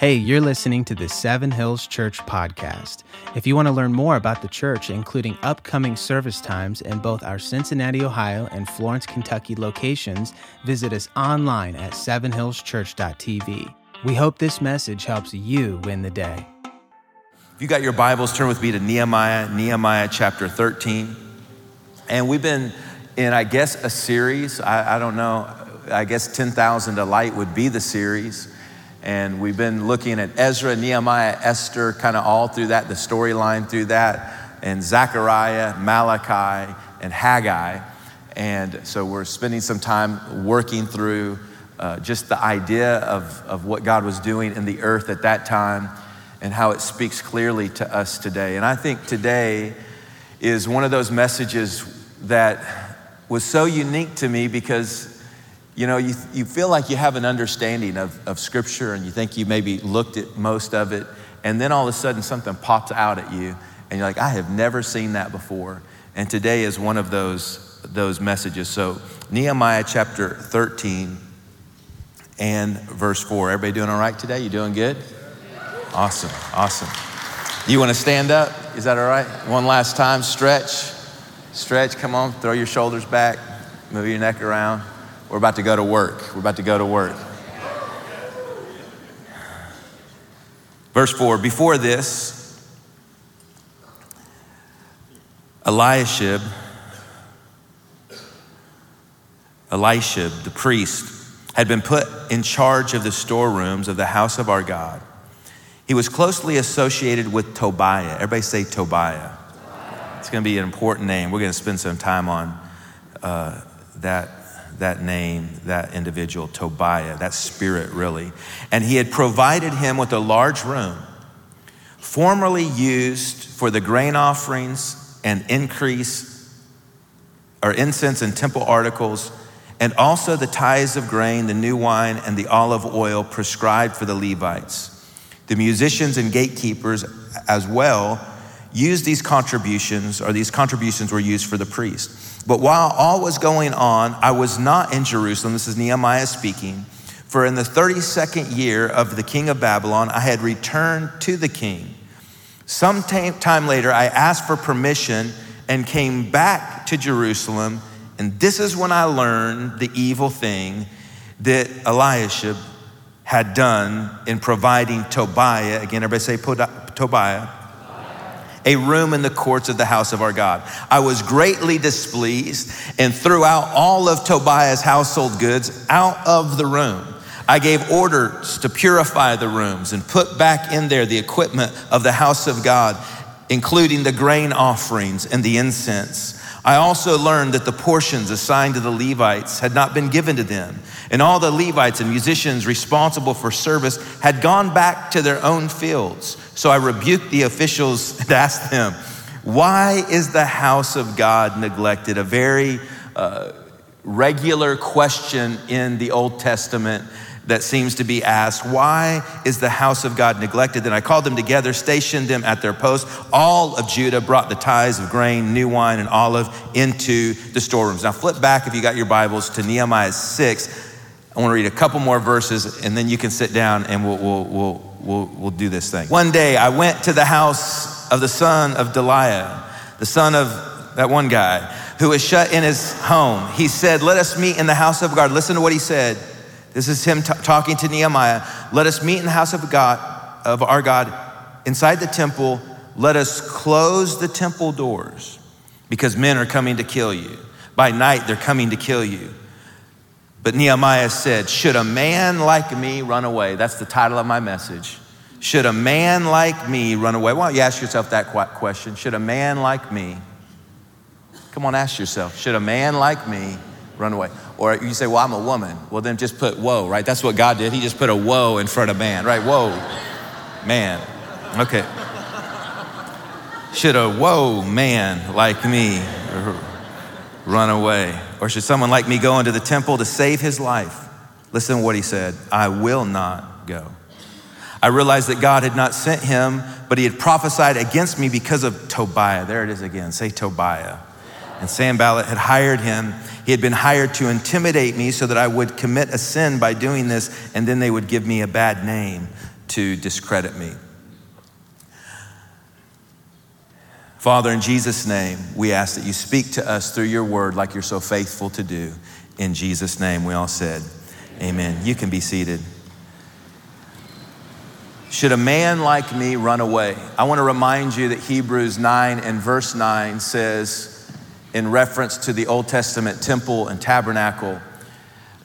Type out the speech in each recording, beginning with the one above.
Hey, you're listening to the Seven Hills Church podcast. If you want to learn more about the church, including upcoming service times in both our Cincinnati, Ohio and Florence, Kentucky locations, visit us online at sevenhillschurch.tv. We hope this message helps you win the day. If you got your Bibles, turn with me to Nehemiah, Nehemiah chapter 13. And we've been in, I guess, a series. I, I don't know. I guess 10,000 to Light would be the series. And we've been looking at Ezra, Nehemiah, Esther, kind of all through that, the storyline through that, and Zechariah, Malachi, and Haggai. And so we're spending some time working through uh, just the idea of, of what God was doing in the earth at that time and how it speaks clearly to us today. And I think today is one of those messages that was so unique to me because you know, you, you feel like you have an understanding of, of Scripture and you think you maybe looked at most of it, and then all of a sudden something pops out at you, and you're like, I have never seen that before. And today is one of those, those messages. So, Nehemiah chapter 13 and verse 4. Everybody doing all right today? You doing good? Awesome, awesome. You want to stand up? Is that all right? One last time, stretch. Stretch, come on, throw your shoulders back, move your neck around. We're about to go to work. We're about to go to work. Verse 4 Before this, Eliashib, Eliashib, the priest, had been put in charge of the storerooms of the house of our God. He was closely associated with Tobiah. Everybody say Tobiah. It's going to be an important name. We're going to spend some time on uh, that, that name, that individual, Tobiah, that spirit really. And he had provided him with a large room, formerly used for the grain offerings and increase or incense and temple articles and also the tithes of grain, the new wine, and the olive oil prescribed for the Levites. The musicians and gatekeepers as well used these contributions, or these contributions were used for the priest. But while all was going on, I was not in Jerusalem. This is Nehemiah speaking. For in the 32nd year of the king of Babylon, I had returned to the king. Some time later, I asked for permission and came back to Jerusalem and this is when I learned the evil thing that Eliashib had done in providing Tobiah, again, everybody say Tobiah, a room in the courts of the house of our God. I was greatly displeased and threw out all of Tobiah's household goods out of the room. I gave orders to purify the rooms and put back in there the equipment of the house of God, including the grain offerings and the incense. I also learned that the portions assigned to the Levites had not been given to them, and all the Levites and musicians responsible for service had gone back to their own fields. So I rebuked the officials and asked them, Why is the house of God neglected? A very uh, regular question in the Old Testament that seems to be asked Why is the house of God neglected? Then I called them together, stationed them at their post. All of Judah brought the tithes of grain, new wine, and olive into the storerooms. Now, flip back if you got your Bibles to Nehemiah 6. I want to read a couple more verses and then you can sit down and we'll, we'll, we'll, we'll, we'll do this thing. One day I went to the house of the son of Delaiah, the son of that one guy who was shut in his home. He said, Let us meet in the house of God. Listen to what he said. This is him t- talking to Nehemiah. Let us meet in the house of God, of our God, inside the temple. Let us close the temple doors because men are coming to kill you. By night, they're coming to kill you. But Nehemiah said, Should a man like me run away? That's the title of my message. Should a man like me run away? Why don't you ask yourself that question? Should a man like me? Come on, ask yourself. Should a man like me run away? Or you say, well, I'm a woman. Well, then just put whoa, right? That's what God did. He just put a whoa in front of man, right? Whoa, man. Okay. Should a whoa man like me run away? Or should someone like me go into the temple to save his life? Listen to what he said I will not go. I realized that God had not sent him, but he had prophesied against me because of Tobiah. There it is again. Say Tobiah. And Sanballat had hired him he had been hired to intimidate me so that I would commit a sin by doing this, and then they would give me a bad name. to discredit me. Father, in Jesus' name, we ask that you speak to us through your word like you're so faithful to do. In Jesus' name, we all said, Amen. You can be seated. Should a man like me run away? I want to remind you that Hebrews 9 and verse 9 says, in reference to the Old Testament temple and tabernacle,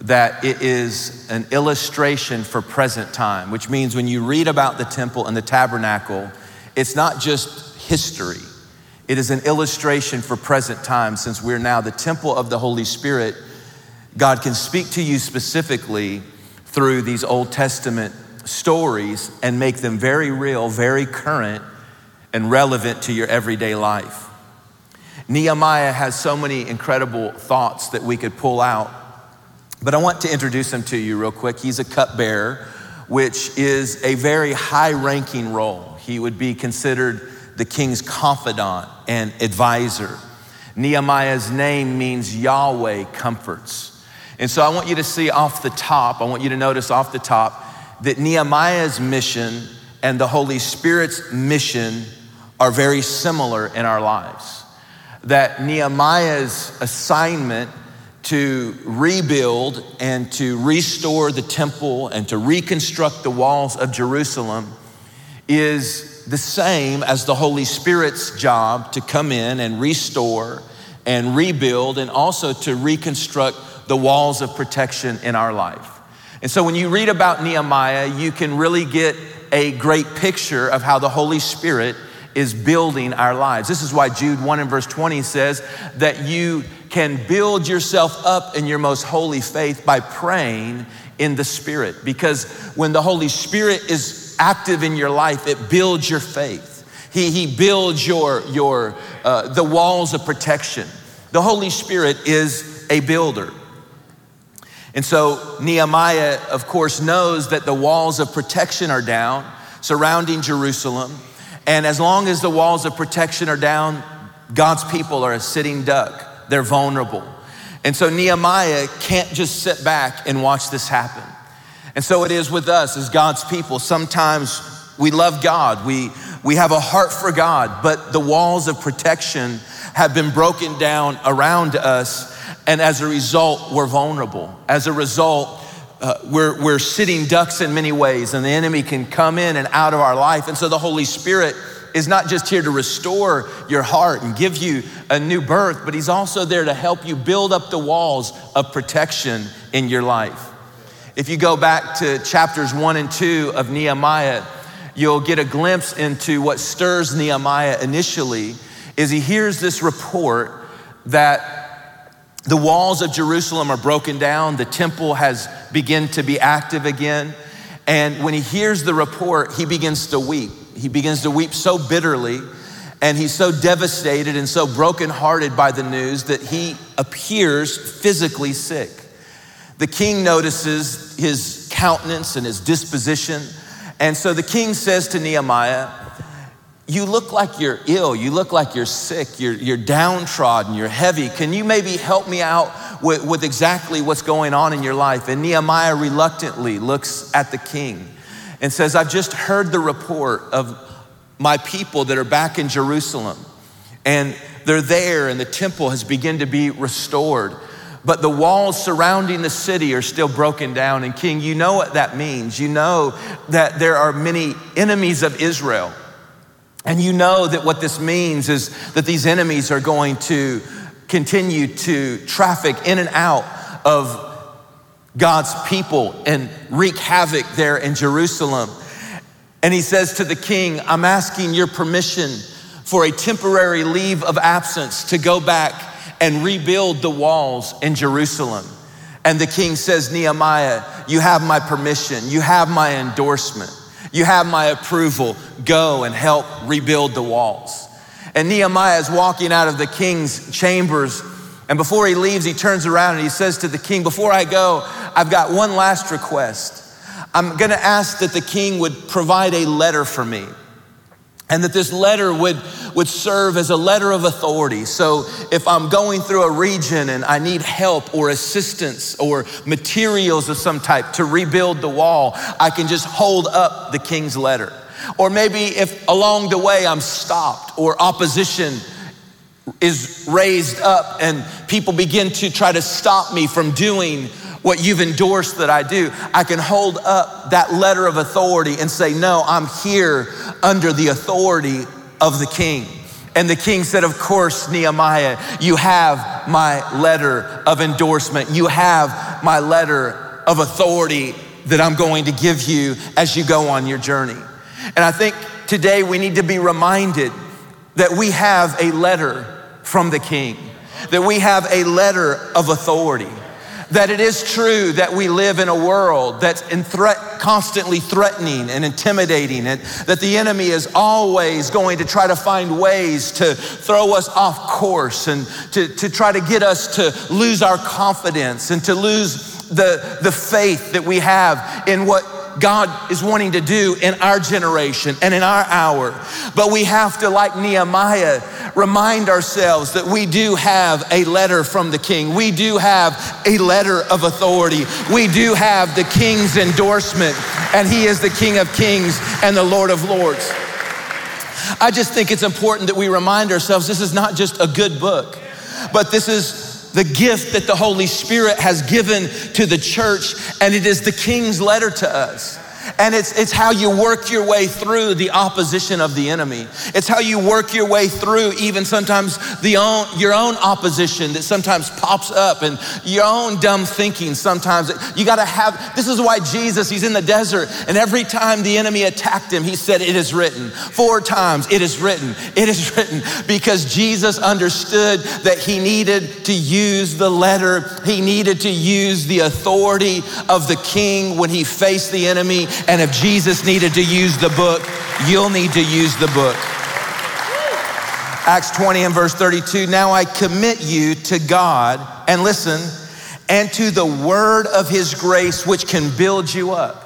that it is an illustration for present time, which means when you read about the temple and the tabernacle, it's not just history it is an illustration for present time since we're now the temple of the Holy Spirit. God can speak to you specifically through these Old Testament stories and make them very real, very current, and relevant to your everyday life. Nehemiah has so many incredible thoughts that we could pull out, but I want to introduce him to you real quick. He's a cupbearer, which is a very high ranking role. He would be considered the king's confidant and advisor. Nehemiah's name means Yahweh comforts. And so I want you to see off the top, I want you to notice off the top that Nehemiah's mission and the Holy Spirit's mission are very similar in our lives. That Nehemiah's assignment to rebuild and to restore the temple and to reconstruct the walls of Jerusalem is the same as the Holy Spirit's job to come in and restore and rebuild and also to reconstruct the walls of protection in our life. And so when you read about Nehemiah, you can really get a great picture of how the Holy Spirit is building our lives. This is why Jude 1 and verse 20 says that you can build yourself up in your most holy faith by praying in the Spirit. Because when the Holy Spirit is active in your life, it builds your faith. He, he builds your, your, uh, the walls of protection. The Holy Spirit is a builder. And so Nehemiah, of course, knows that the walls of protection are down surrounding Jerusalem. And as long as the walls of protection are down, God's people are a sitting duck. They're vulnerable. And so Nehemiah can't just sit back and watch this happen. And so it is with us as God's people. Sometimes we love God, we, we have a heart for God, but the walls of protection have been broken down around us. And as a result, we're vulnerable. As a result, uh, we're, we're sitting ducks in many ways, and the enemy can come in and out of our life. And so the Holy Spirit is not just here to restore your heart and give you a new birth, but He's also there to help you build up the walls of protection in your life. If you go back to chapters one and two of Nehemiah, you'll get a glimpse into what stirs Nehemiah initially is he hears this report that the walls of Jerusalem are broken down, the temple has begun to be active again. And when he hears the report, he begins to weep. He begins to weep so bitterly, and he's so devastated and so brokenhearted by the news that he appears physically sick. The king notices his countenance and his disposition. And so the king says to Nehemiah, You look like you're ill. You look like you're sick. You're, you're downtrodden. You're heavy. Can you maybe help me out with, with exactly what's going on in your life? And Nehemiah reluctantly looks at the king and says, I've just heard the report of my people that are back in Jerusalem. And they're there, and the temple has begun to be restored but the walls surrounding the city are still broken down. And King, you know what that means. You know that there are many enemies of Israel. And you know that what this means is that these enemies are going to continue to traffic in and out of God's people and wreak havoc there in Jerusalem. And he says to the king, I'm asking your permission for a temporary leave of absence to go back and rebuild the walls in Jerusalem. And the king says, Nehemiah, you have my permission, you have my endorsement, you have my approval. Go and help rebuild the walls. And Nehemiah is walking out of the king's chambers. And before he leaves, he turns around and he says to the king, Before I go, I've got one last request. I'm gonna ask that the king would provide a letter for me. And that this letter would, would serve as a letter of authority. So if I'm going through a region and I need help or assistance or materials of some type to rebuild the wall, I can just hold up the king's letter. Or maybe if along the way I'm stopped or opposition is raised up and people begin to try to stop me from doing what you've endorsed that I do, I can hold up that letter of authority and say, No, I'm here under the authority of the king. And the king said, Of course, Nehemiah, you have my letter of endorsement. You have my letter of authority that I'm going to give you as you go on your journey. And I think today we need to be reminded that we have a letter from the king, that we have a letter of authority that it is true that we live in a world that's threat, constantly threatening and intimidating, and that the enemy is always going to try to find ways to throw us off course and to, to try to get us to lose our confidence and to lose the, the faith that we have in what God is wanting to do in our generation and in our hour. But we have to, like Nehemiah, remind ourselves that we do have a letter from the king. We do have a letter of authority. We do have the king's endorsement, and he is the king of kings and the lord of lords. I just think it's important that we remind ourselves this is not just a good book, but this is the gift that the Holy Spirit has given to the church, and it is the King's letter to us. And it's, it's how you work your way through the opposition of the enemy. It's how you work your way through even sometimes the own, your own opposition that sometimes pops up and your own dumb thinking sometimes. You got to have, this is why Jesus, he's in the desert and every time the enemy attacked him, he said, it is written. Four times, it is written, it is written. Because Jesus understood that he needed to use the letter. He needed to use the authority of the king when he faced the enemy and if Jesus needed to use the book, you'll need to use the book. Acts 20 and verse 32 Now I commit you to God, and listen, and to the word of his grace, which can build you up.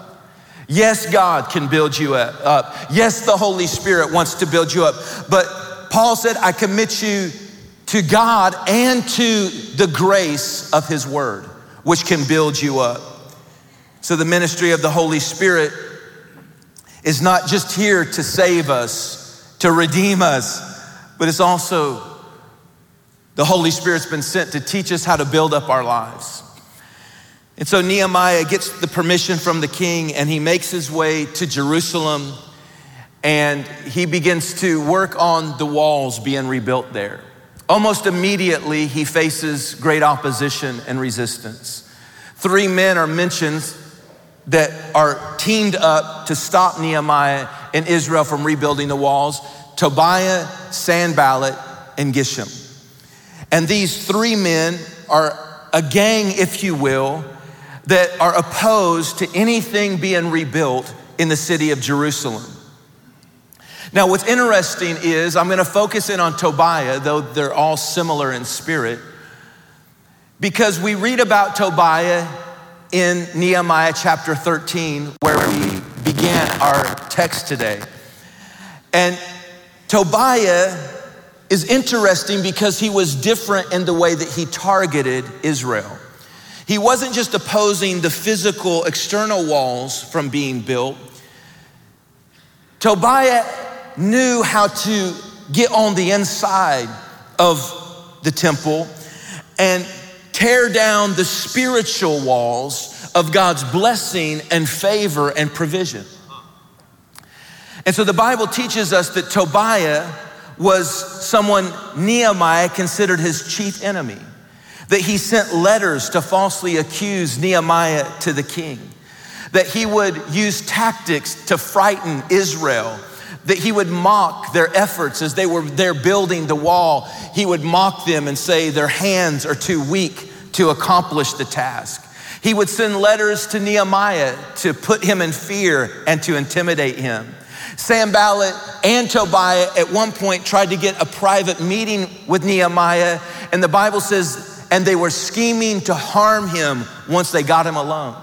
Yes, God can build you up. Yes, the Holy Spirit wants to build you up. But Paul said, I commit you to God and to the grace of his word, which can build you up. So, the ministry of the Holy Spirit is not just here to save us, to redeem us, but it's also the Holy Spirit's been sent to teach us how to build up our lives. And so Nehemiah gets the permission from the king and he makes his way to Jerusalem and he begins to work on the walls being rebuilt there. Almost immediately, he faces great opposition and resistance. Three men are mentioned that are teamed up to stop Nehemiah and Israel from rebuilding the walls Tobiah, Sanballat, and Geshem. And these three men are a gang, if you will, that are opposed to anything being rebuilt in the city of Jerusalem. Now, what's interesting is I'm going to focus in on Tobiah, though they're all similar in spirit, because we read about Tobiah in Nehemiah chapter 13, where we began our text today. And Tobiah is interesting because he was different in the way that he targeted Israel. He wasn't just opposing the physical external walls from being built. Tobiah knew how to get on the inside of the temple and tear down the spiritual walls of God's blessing and favor and provision. And so the Bible teaches us that Tobiah was someone Nehemiah considered his chief enemy, that he sent letters to falsely accuse Nehemiah to the king, that he would use tactics to frighten Israel that he would mock their efforts as they were there building the wall. He would mock them and say their hands are too weak to accomplish the task. He would send letters to Nehemiah to put him in fear and to intimidate him. Sanballat and Tobiah at one point tried to get a private meeting with Nehemiah, and the Bible says, and they were scheming to harm him once they got him alone.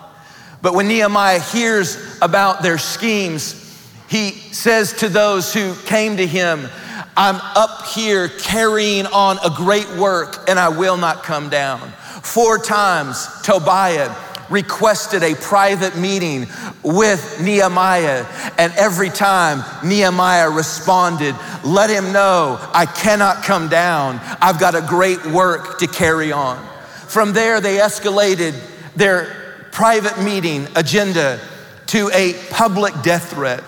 But when Nehemiah hears about their schemes, he says to those who came to him, I'm up here carrying on a great work and I will not come down. Four times, Tobiah requested a private meeting with Nehemiah, and every time Nehemiah responded, Let him know I cannot come down. I've got a great work to carry on. From there, they escalated their private meeting agenda to a public death threat.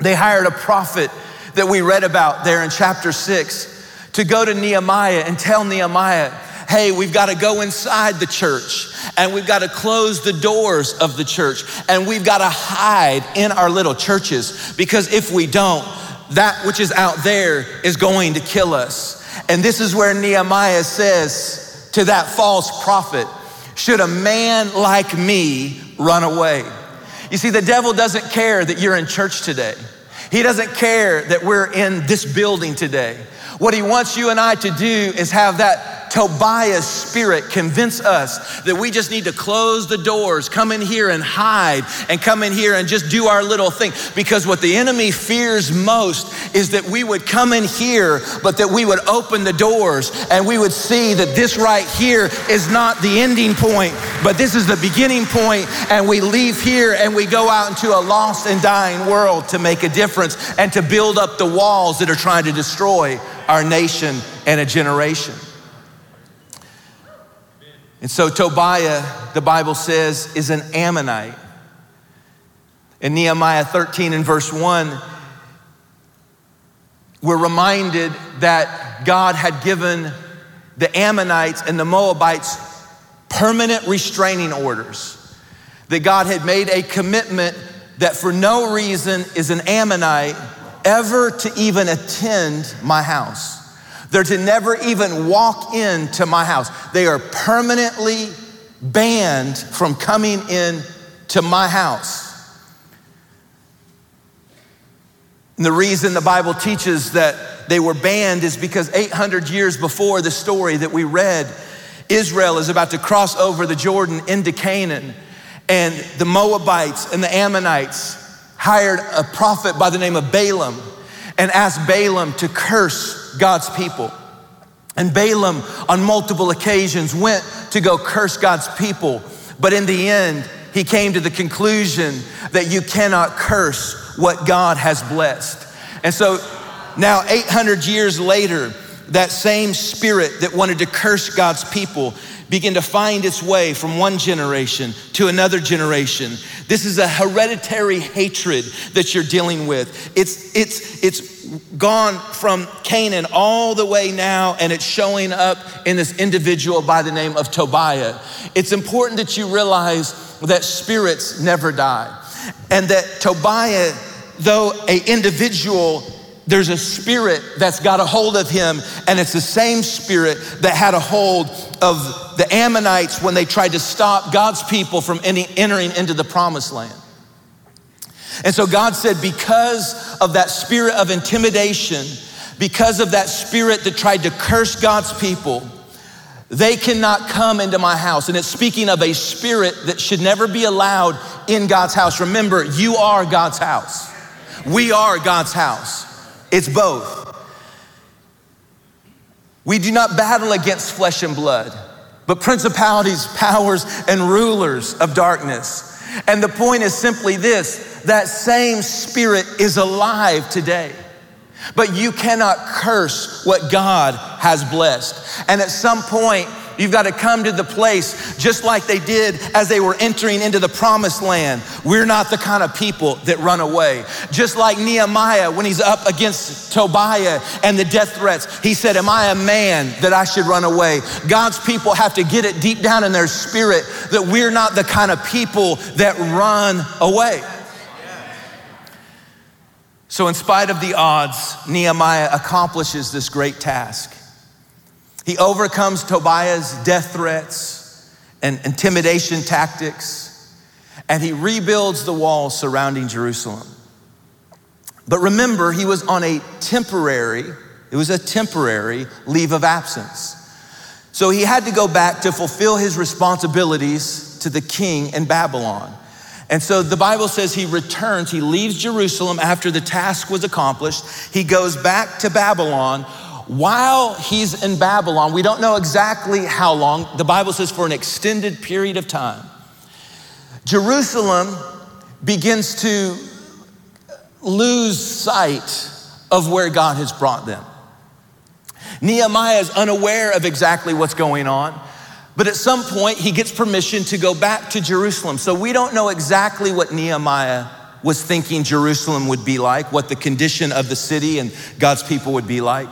They hired a prophet that we read about there in chapter six to go to Nehemiah and tell Nehemiah, hey, we've got to go inside the church and we've got to close the doors of the church and we've got to hide in our little churches because if we don't, that which is out there is going to kill us. And this is where Nehemiah says to that false prophet, should a man like me run away? You see, the devil doesn't care that you're in church today. He doesn't care that we're in this building today. What he wants you and I to do is have that Tobiah's spirit convince us that we just need to close the doors, come in here and hide, and come in here and just do our little thing. Because what the enemy fears most is that we would come in here, but that we would open the doors and we would see that this right here is not the ending point, but this is the beginning point, and we leave here and we go out into a lost and dying world to make a difference and to build up the walls that are trying to destroy our nation and a generation. And so Tobiah, the Bible says, is an Ammonite. In Nehemiah 13 and verse 1, we're reminded that God had given the Ammonites and the Moabites permanent restraining orders. That God had made a commitment that for no reason is an Ammonite ever to even attend my house. They're to never even walk into my house. They are permanently banned from coming in to my house. And the reason the Bible teaches that they were banned is because 800 years before the story that we read, Israel is about to cross over the Jordan into Canaan, and the Moabites and the Ammonites hired a prophet by the name of Balaam and asked Balaam to curse God's people. And Balaam, on multiple occasions, went to go curse God's people. But in the end, he came to the conclusion that you cannot curse what God has blessed. And so now, 800 years later, that same spirit that wanted to curse God's people begin to find its way from one generation to another generation. This is a hereditary hatred that you're dealing with. It's, it's, it's gone from Canaan all the way now, and it's showing up in this individual by the name of Tobiah. It's important that you realize that spirits never die, and that Tobiah, though a individual there's a spirit that's got a hold of him, and it's the same spirit that had a hold of the Ammonites when they tried to stop God's people from entering into the promised land. And so God said, because of that spirit of intimidation, because of that spirit that tried to curse God's people, they cannot come into my house. And it's speaking of a spirit that should never be allowed in God's house. Remember, you are God's house. We are God's house. It's both. We do not battle against flesh and blood, but principalities, powers, and rulers of darkness. And the point is simply this that same spirit is alive today. But you cannot curse what God has blessed. And at some point, You've got to come to the place just like they did as they were entering into the promised land. We're not the kind of people that run away. Just like Nehemiah, when he's up against Tobiah and the death threats, he said, Am I a man that I should run away? God's people have to get it deep down in their spirit that we're not the kind of people that run away. So, in spite of the odds, Nehemiah accomplishes this great task. He overcomes Tobiah's death threats and intimidation tactics, and he rebuilds the walls surrounding Jerusalem. But remember, he was on a temporary, it was a temporary leave of absence. So he had to go back to fulfill his responsibilities to the king in Babylon. And so the Bible says he returns, he leaves Jerusalem after the task was accomplished. He goes back to Babylon. While he's in Babylon, we don't know exactly how long, the Bible says for an extended period of time. Jerusalem begins to lose sight of where God has brought them. Nehemiah is unaware of exactly what's going on, but at some point he gets permission to go back to Jerusalem. So we don't know exactly what Nehemiah was thinking Jerusalem would be like, what the condition of the city and God's people would be like.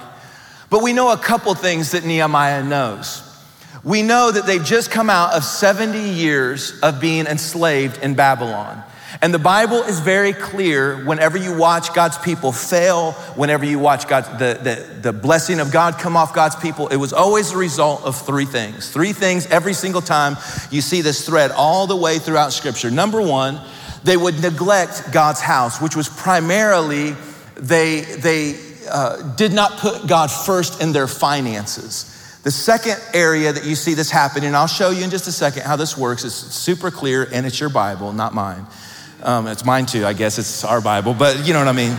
But we know a couple things that Nehemiah knows. We know that they've just come out of 70 years of being enslaved in Babylon. And the Bible is very clear whenever you watch God's people fail, whenever you watch God, the, the, the blessing of God come off God's people, it was always the result of three things. Three things every single time you see this thread all the way throughout Scripture. Number one, they would neglect God's house, which was primarily they, they uh, did not put God first in their finances. The second area that you see this happening, and I'll show you in just a second how this works, it's super clear and it's your Bible, not mine. Um, it's mine too, I guess it's our Bible, but you know what I mean.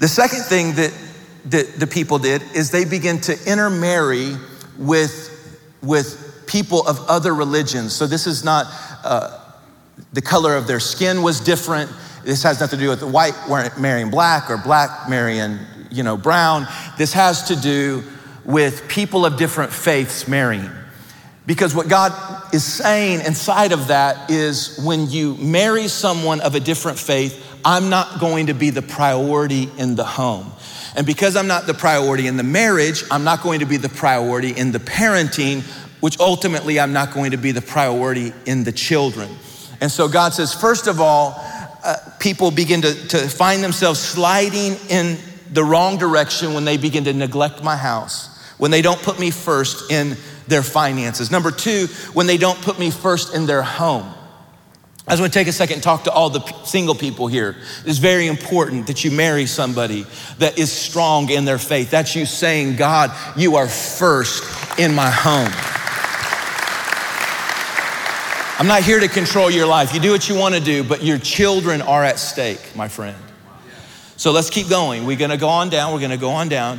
the second thing that, that the people did is they began to intermarry with, with people of other religions. So this is not uh, the color of their skin was different. This has nothing to do with white marrying black or black marrying, you know, brown. This has to do with people of different faiths marrying. Because what God is saying inside of that is when you marry someone of a different faith, I'm not going to be the priority in the home. And because I'm not the priority in the marriage, I'm not going to be the priority in the parenting, which ultimately I'm not going to be the priority in the children. And so God says, first of all, people begin to, to find themselves sliding in the wrong direction when they begin to neglect my house, when they don't put me first in their finances. Number two, when they don't put me first in their home. I just want to take a second and talk to all the single people here. It's very important that you marry somebody that is strong in their faith. That's you saying, God, you are first in my home. I'm not here to control your life. You do what you want to do, but your children are at stake, my friend. So let's keep going. We're going to go on down. We're going to go on down.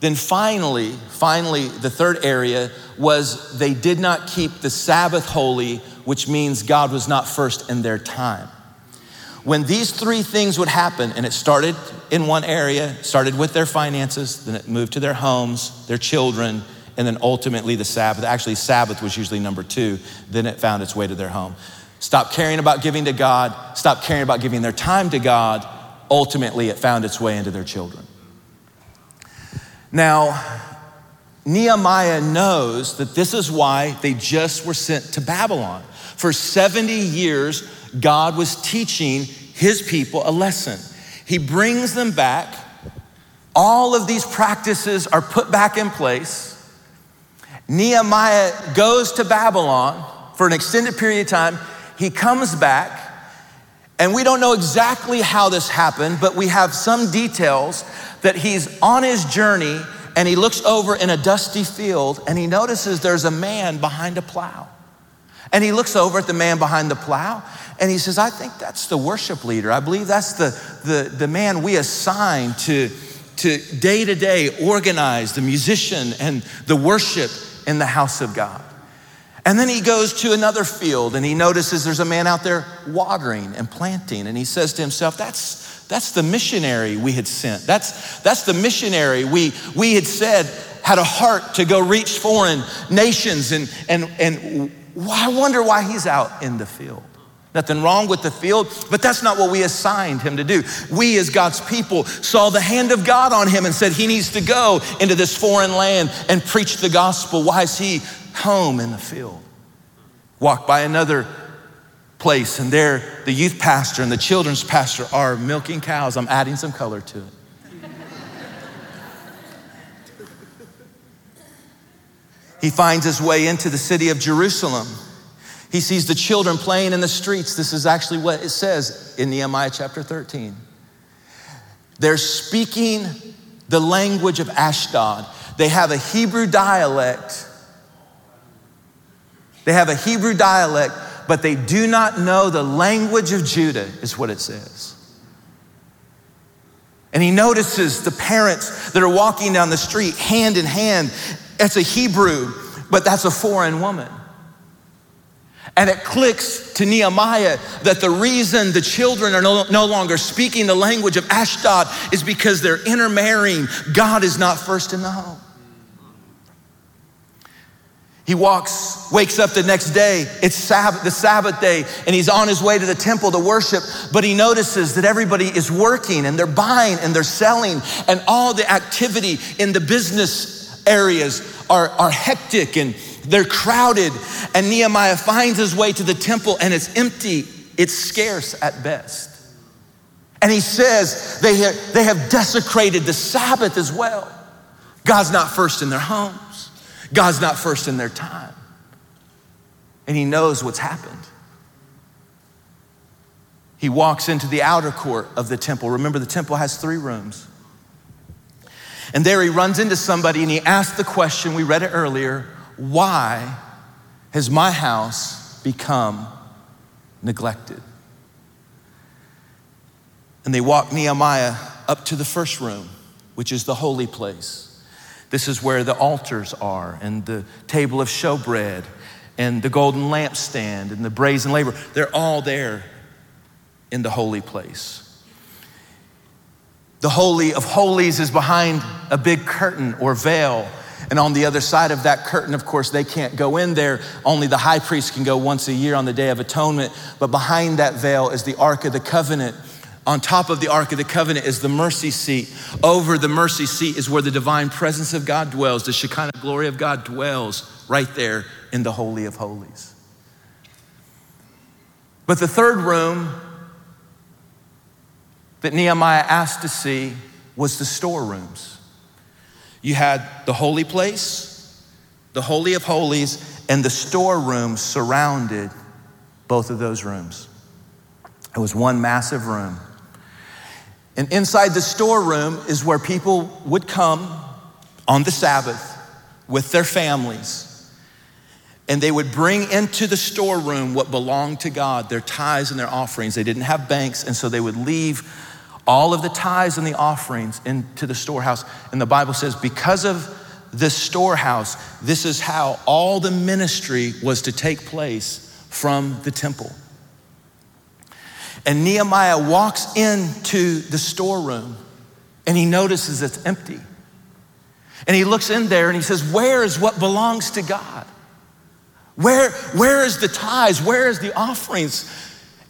Then finally, finally, the third area was they did not keep the Sabbath holy, which means God was not first in their time. When these three things would happen, and it started in one area, started with their finances, then it moved to their homes, their children, and then ultimately the Sabbath. Actually, Sabbath was usually number two, then it found its way to their home. Stop caring about giving to God, stop caring about giving their time to God, ultimately it found its way into their children. Now, Nehemiah knows that this is why they just were sent to Babylon. For 70 years, God was teaching his people a lesson. He brings them back. All of these practices are put back in place. Nehemiah goes to Babylon for an extended period of time. He comes back, and we don't know exactly how this happened, but we have some details that he's on his journey and he looks over in a dusty field and he notices there's a man behind a plow. And he looks over at the man behind the plow and he says, I think that's the worship leader. I believe that's the, the, the man we assign to, to day to day organize the musician and the worship in the house of God. And then he goes to another field and he notices there's a man out there watering and planting. And he says to himself, That's, that's the missionary we had sent. That's, that's the missionary we, we had said had a heart to go reach foreign nations. And, and, and I wonder why he's out in the field. Nothing wrong with the field, but that's not what we assigned him to do. We, as God's people, saw the hand of God on him and said he needs to go into this foreign land and preach the gospel. Why is he home in the field? Walk by another place, and there the youth pastor and the children's pastor are milking cows. I'm adding some color to it. he finds his way into the city of Jerusalem. He sees the children playing in the streets. This is actually what it says in Nehemiah chapter 13. They're speaking the language of Ashdod. They have a Hebrew dialect. They have a Hebrew dialect but they do not know the language of Judah, is what it says. And he notices the parents that are walking down the street hand in hand. That's a Hebrew, but that's a foreign woman. And it clicks to Nehemiah that the reason the children are no, no, longer speaking the language of Ashdod is because they're intermarrying. God is not first in the home. He walks, wakes up the next day. It's Sabbath, the Sabbath day, and he's on his way to the temple to worship. But he notices that everybody is working and they're buying and they're selling, and all the activity in the business areas are, are hectic and they're crowded. And Nehemiah finds his way to the temple, and it's empty, it's scarce at best. And he says they have, they have desecrated the Sabbath as well. God's not first in their homes, God's not first in their time. And he knows what's happened. He walks into the outer court of the temple. Remember, the temple has three rooms. And there he runs into somebody and he asks the question, we read it earlier why has my house become neglected? And they walk Nehemiah up to the first room, which is the holy place. This is where the altars are, and the table of showbread, and the golden lampstand, and the brazen laver. They're all there in the holy place. The Holy of Holies is behind a big curtain or veil. And on the other side of that curtain, of course, they can't go in there. Only the high priest can go once a year on the Day of Atonement. But behind that veil is the Ark of the Covenant on top of the Ark of the Covenant is the mercy seat. Over the mercy seat is where the divine presence of God dwells. The Shekinah glory of God dwells right there in the Holy of Holies. But the third room that Nehemiah asked to see was the storerooms. You had the holy place, the Holy of Holies, and the storeroom surrounded both of those rooms. It was one massive room. And inside the storeroom is where people would come on the Sabbath with their families. And they would bring into the storeroom what belonged to God, their tithes and their offerings. They didn't have banks, and so they would leave all of the tithes and the offerings into the storehouse. And the Bible says, because of the storehouse, this is how all the ministry was to take place from the temple. And Nehemiah walks into the storeroom and he notices it's empty. And he looks in there and he says, Where is what belongs to God? Where, where is the tithes? Where is the offerings?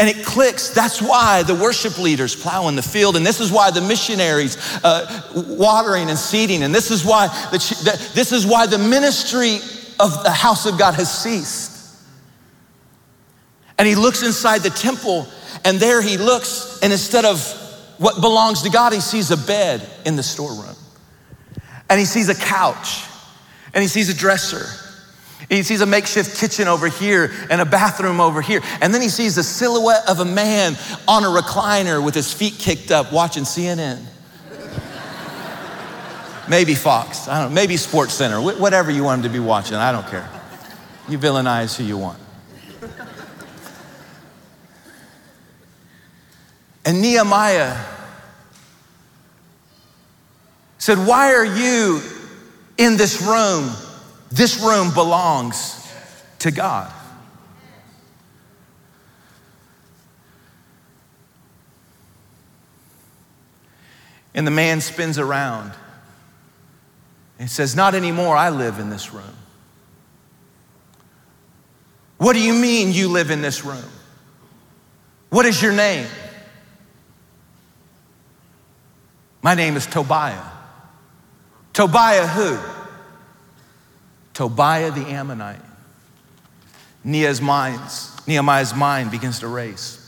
And it clicks. That's why the worship leaders plow in the field. And this is why the missionaries uh, watering and seeding. And this is why the, this is why the ministry of the house of God has ceased. And he looks inside the temple and there he looks, and instead of what belongs to God, he sees a bed in the storeroom. And he sees a couch, and he sees a dresser. He sees a makeshift kitchen over here and a bathroom over here. And then he sees the silhouette of a man on a recliner with his feet kicked up watching CNN. maybe Fox, I don't know, maybe Sports Center, whatever you want him to be watching, I don't care. You villainize who you want. And Nehemiah said, Why are you in this room? This room belongs to God. And the man spins around and says, Not anymore, I live in this room. What do you mean you live in this room? What is your name? My name is Tobiah. Tobiah who? Tobiah the Ammonite. Nehemiah's, minds, Nehemiah's mind begins to race.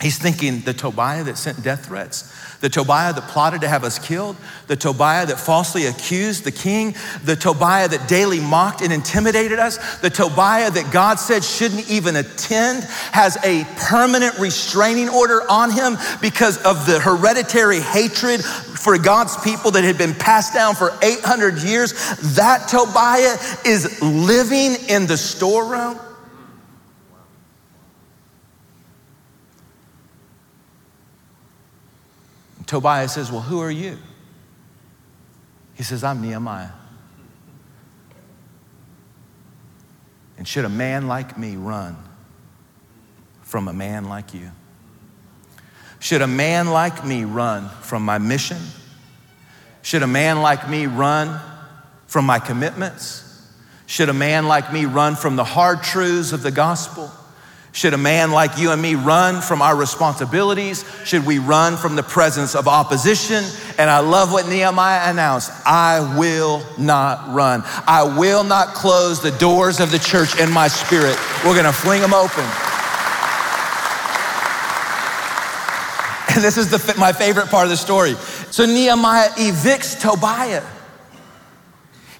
He's thinking the Tobiah that sent death threats, the Tobiah that plotted to have us killed, the Tobiah that falsely accused the king, the Tobiah that daily mocked and intimidated us, the Tobiah that God said shouldn't even attend, has a permanent restraining order on him because of the hereditary hatred for God's people that had been passed down for 800 years. That Tobiah is living in the storeroom. Tobiah says, Well, who are you? He says, I'm Nehemiah. And should a man like me run from a man like you? Should a man like me run from my mission? Should a man like me run from my commitments? Should a man like me run from the hard truths of the gospel? Should a man like you and me run from our responsibilities? Should we run from the presence of opposition? And I love what Nehemiah announced I will not run. I will not close the doors of the church in my spirit. We're gonna fling them open. And this is the, my favorite part of the story. So Nehemiah evicts Tobiah.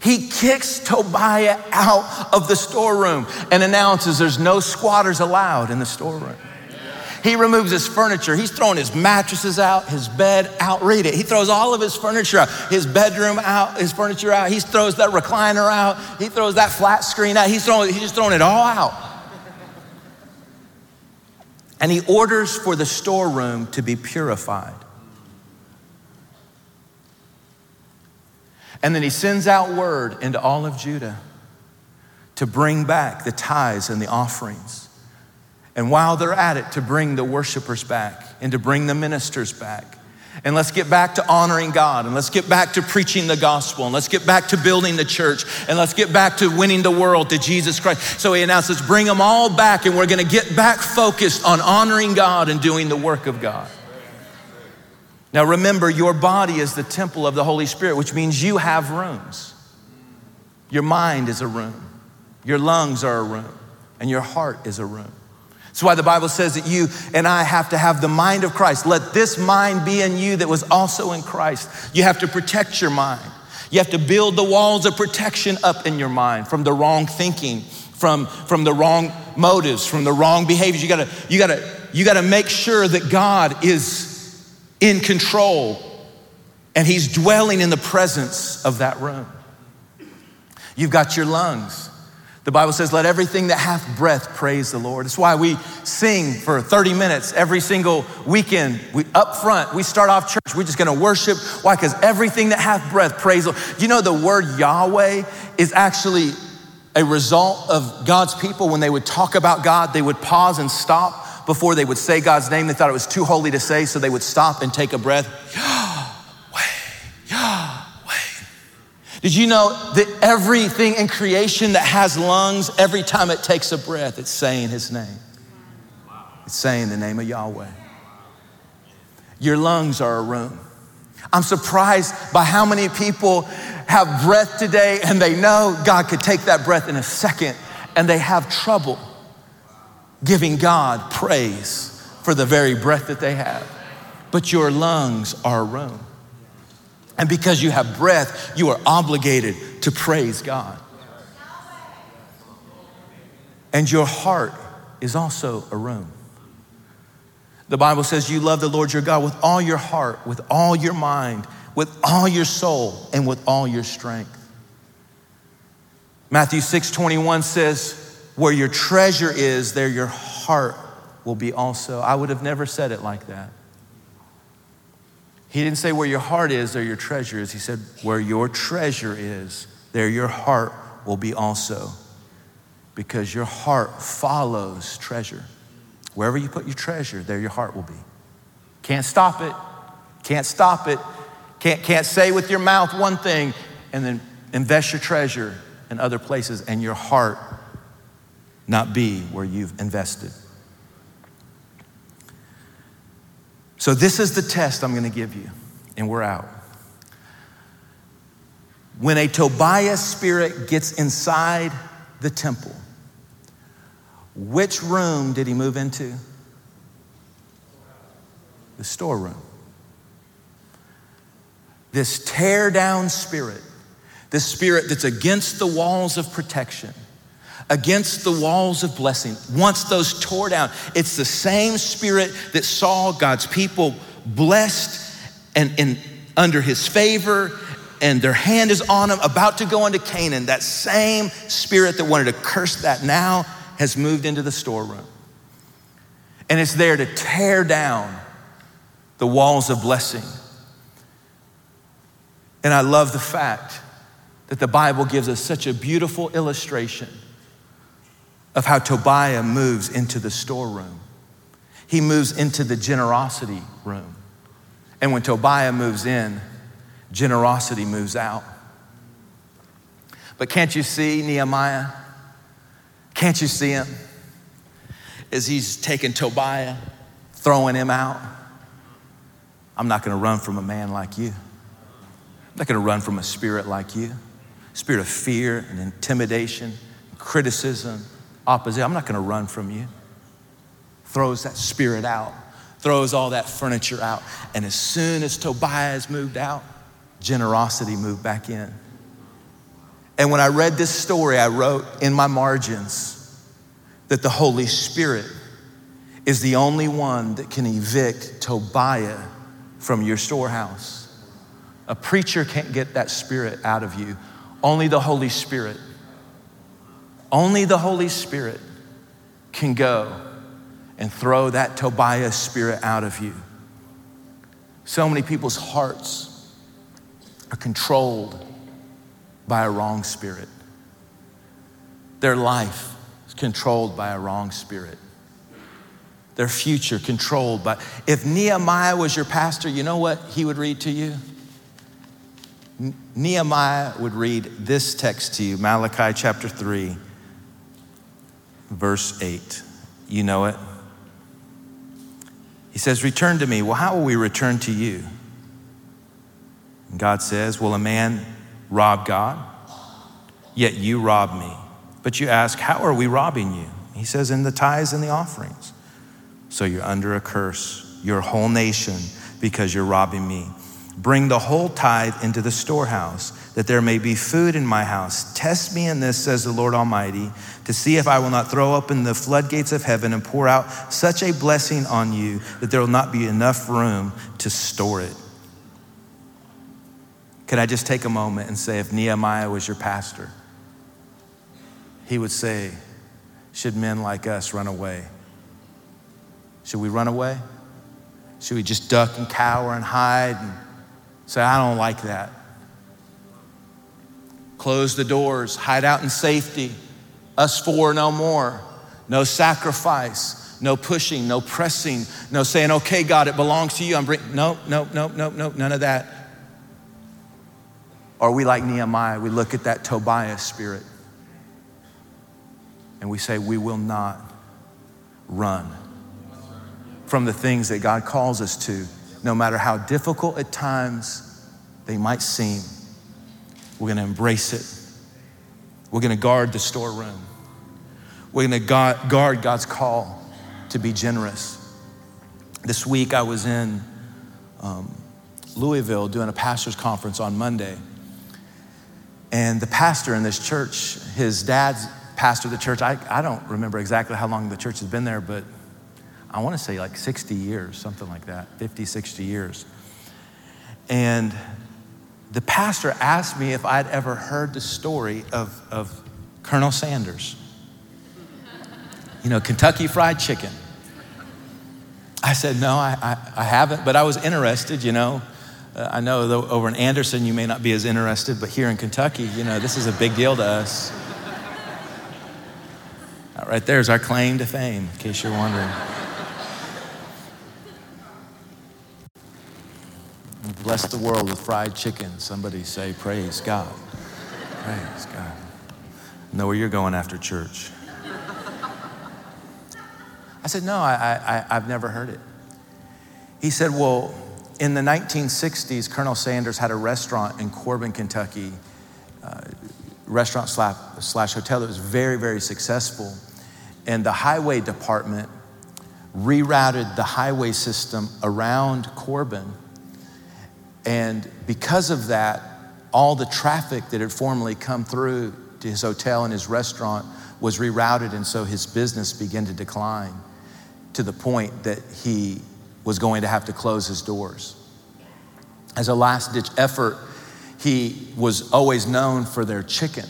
He kicks Tobiah out of the storeroom and announces there's no squatters allowed in the storeroom. He removes his furniture. He's throwing his mattresses out, his bed out. Read it. He throws all of his furniture out, his bedroom out, his furniture out. He throws that recliner out. He throws that flat screen out. He's, throwing, he's just throwing it all out. And he orders for the storeroom to be purified. And then he sends out word into all of Judah to bring back the tithes and the offerings. And while they're at it, to bring the worshipers back and to bring the ministers back. And let's get back to honoring God and let's get back to preaching the gospel and let's get back to building the church and let's get back to winning the world to Jesus Christ. So he announces, bring them all back and we're gonna get back focused on honoring God and doing the work of God. Now remember, your body is the temple of the Holy Spirit, which means you have rooms. Your mind is a room, your lungs are a room, and your heart is a room. That's why the Bible says that you and I have to have the mind of Christ. Let this mind be in you that was also in Christ. You have to protect your mind. You have to build the walls of protection up in your mind from the wrong thinking, from, from the wrong motives, from the wrong behaviors. You gotta, you gotta, you gotta make sure that God is in control, and He's dwelling in the presence of that room. You've got your lungs. The Bible says, let everything that hath breath praise the Lord. That's why we sing for 30 minutes every single weekend. We up front, we start off church, we're just gonna worship. Why? Because everything that hath breath praise the Lord. You know the word Yahweh is actually a result of God's people when they would talk about God, they would pause and stop before they would say God's name. They thought it was too holy to say, so they would stop and take a breath. Yahweh, Yahweh. Did you know that everything in creation that has lungs, every time it takes a breath, it's saying his name? It's saying the name of Yahweh. Your lungs are a room. I'm surprised by how many people have breath today and they know God could take that breath in a second and they have trouble giving God praise for the very breath that they have. But your lungs are a room. And because you have breath, you are obligated to praise God. And your heart is also a room. The Bible says you love the Lord your God with all your heart, with all your mind, with all your soul, and with all your strength. Matthew 6 21 says, where your treasure is, there your heart will be also. I would have never said it like that. He didn't say where your heart is, there your treasure is. He said, where your treasure is, there your heart will be also. Because your heart follows treasure. Wherever you put your treasure, there your heart will be. Can't stop it. Can't stop it. Can't, can't say with your mouth one thing and then invest your treasure in other places and your heart not be where you've invested. So, this is the test I'm going to give you, and we're out. When a Tobiah spirit gets inside the temple, which room did he move into? The storeroom. This tear down spirit, this spirit that's against the walls of protection against the walls of blessing, once those tore down, it's the same spirit that saw God's people blessed and, and under his favor, and their hand is on them, about to go into Canaan. That same spirit that wanted to curse that now has moved into the storeroom. And it's there to tear down the walls of blessing. And I love the fact that the Bible gives us such a beautiful illustration of how Tobiah moves into the storeroom. He moves into the generosity room. And when Tobiah moves in, generosity moves out. But can't you see Nehemiah? Can't you see him? As he's taking Tobiah, throwing him out. I'm not to run from a man like you. I'm not to run from a spirit like you. Spirit of fear and intimidation, criticism, opposition. I'm not going to run from you. Throws that spirit out, throws all that furniture out. And as soon as Tobiah has moved out, generosity moved back in. And when I read this story, I wrote in my margins that the Holy Spirit is the only one that can evict Tobiah from your storehouse. A preacher can't get that spirit out of you. Only the Holy Spirit. Only the Holy Spirit can go and throw that Tobiah spirit out of you. So many people's hearts are controlled by a wrong spirit. Their life is controlled by a wrong spirit. Their future controlled by. If Nehemiah was your pastor, you know what he would read to you? Nehemiah would read this text to you Malachi chapter 3, verse 8. You know it. He says, Return to me. Well, how will we return to you? And God says, Will a man rob God? Yet you rob me. But you ask, How are we robbing you? He says, In the tithes and the offerings. So you're under a curse, your whole nation, because you're robbing me. Bring the whole tithe into the storehouse, that there may be food in my house. Test me in this, says the Lord Almighty, to see if I will not throw open the floodgates of heaven and pour out such a blessing on you that there will not be enough room to store it. Can I just take a moment and say, if Nehemiah was your pastor, he would say, Should men like us run away? Should we run away? Should we just duck and cower and hide and say, I don't like that? Close the doors, hide out in safety. Us four, no more. No sacrifice, no pushing, no pressing, no saying, okay, God, it belongs to you. I'm bringing, no, no, no, no, no, none of that. Or we like Nehemiah, we look at that Tobiah spirit and we say, we will not run from the things that God calls us to, no matter how difficult at times they might seem. We're going to embrace it. We're going to guard the storeroom. We're going to guard God's call to be generous. This week I was in um, Louisville doing a pastor's conference on Monday. And the pastor in this church, his dad's pastor of the church. I, I don't remember exactly how long the church has been there, but I want to say like 60 years, something like that 50, 60 years. And the pastor asked me if I'd ever heard the story of, of Colonel Sanders. You know, Kentucky Fried Chicken. I said, no, I, I, I haven't, but I was interested, you know. Uh, I know though, over in Anderson you may not be as interested, but here in Kentucky, you know, this is a big deal to us. right there's our claim to fame, in case you're wondering. Bless the world with fried chicken. Somebody say, Praise God. Praise God. Know where you're going after church. I said, No, I, I, I've never heard it. He said, Well, in the 1960s, Colonel Sanders had a restaurant in Corbin, Kentucky, uh, restaurant slash, slash hotel that was very, very successful. And the highway department rerouted the highway system around Corbin. And because of that, all the traffic that had formerly come through to his hotel and his restaurant was rerouted. And so his business began to decline to the point that he was going to have to close his doors. As a last ditch effort, he was always known for their chicken.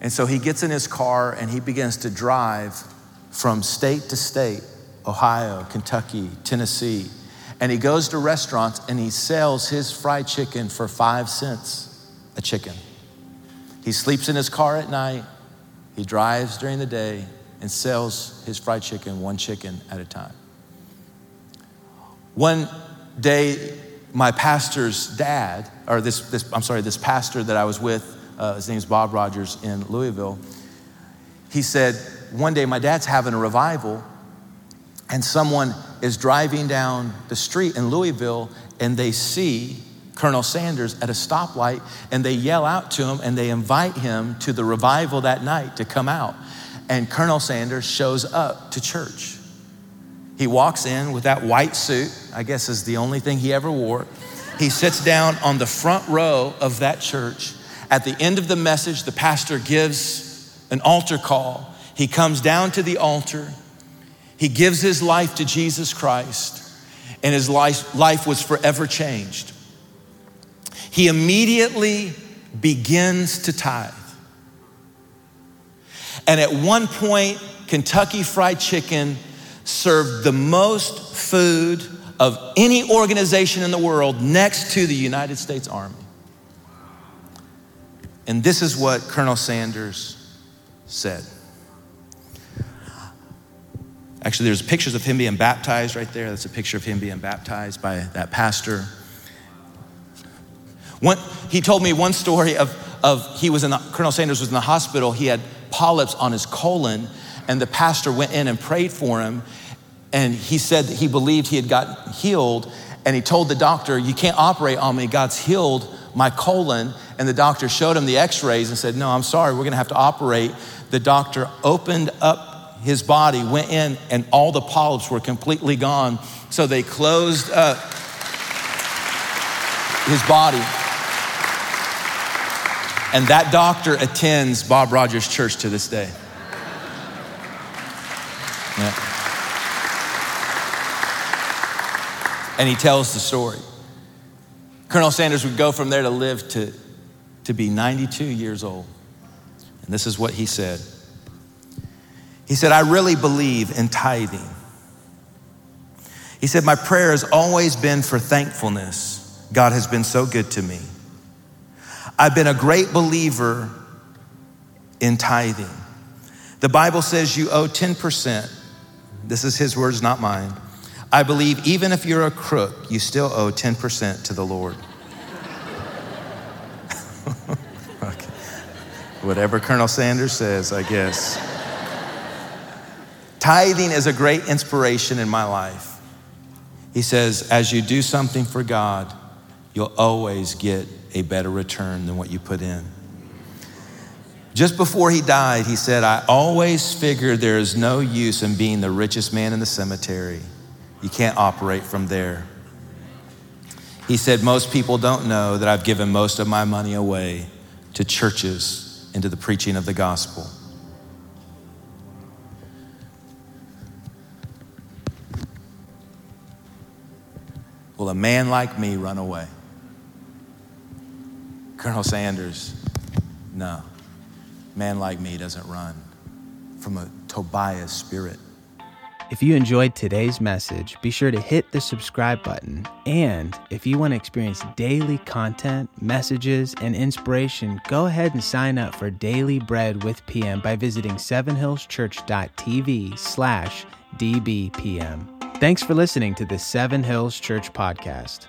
And so he gets in his car and he begins to drive from state to state Ohio, Kentucky, Tennessee. And he goes to restaurants and he sells his fried chicken for five cents a chicken. He sleeps in his car at night, he drives during the day, and sells his fried chicken one chicken at a time. One day, my pastor's dad, or this, this I'm sorry, this pastor that I was with, uh, his name's Bob Rogers in Louisville, he said, One day my dad's having a revival, and someone is driving down the street in Louisville and they see Colonel Sanders at a stoplight and they yell out to him and they invite him to the revival that night to come out. And Colonel Sanders shows up to church. He walks in with that white suit, I guess is the only thing he ever wore. He sits down on the front row of that church. At the end of the message, the pastor gives an altar call. He comes down to the altar. He gives his life to Jesus Christ, and his life, life was forever changed. He immediately begins to tithe. And at one point, Kentucky Fried Chicken served the most food of any organization in the world next to the United States Army. And this is what Colonel Sanders said. Actually, there's pictures of him being baptized right there. That's a picture of him being baptized by that pastor. One, he told me one story of, of he was in the, Colonel Sanders was in the hospital. He had polyps on his colon, and the pastor went in and prayed for him. And he said that he believed he had gotten healed. And he told the doctor, You can't operate on me. God's healed my colon. And the doctor showed him the x rays and said, No, I'm sorry, we're gonna have to operate. The doctor opened up his body, went in, and all the polyps were completely gone. So they closed up his body. And that doctor attends Bob Rogers Church to this day. Yeah. And he tells the story. Colonel Sanders would go from there to live to, to be 92 years old. And this is what he said. He said, I really believe in tithing. He said, My prayer has always been for thankfulness. God has been so good to me. I've been a great believer in tithing. The Bible says you owe 10%. This is his words, not mine. I believe even if you're a crook, you still owe 10% to the Lord. okay. Whatever Colonel Sanders says, I guess. Tithing is a great inspiration in my life. He says, as you do something for God, you'll always get a better return than what you put in. Just before he died, he said, I always figured there is no use in being the richest man in the cemetery. You can't operate from there. He said, Most people don't know that I've given most of my money away to churches and to the preaching of the gospel. Will a man like me run away? Colonel Sanders, no. Man like me doesn't run from a Tobias spirit. If you enjoyed today's message, be sure to hit the subscribe button. And if you want to experience daily content, messages, and inspiration, go ahead and sign up for Daily Bread with PM by visiting sevenhillschurch.tv slash dbpm. Thanks for listening to the Seven Hills Church podcast.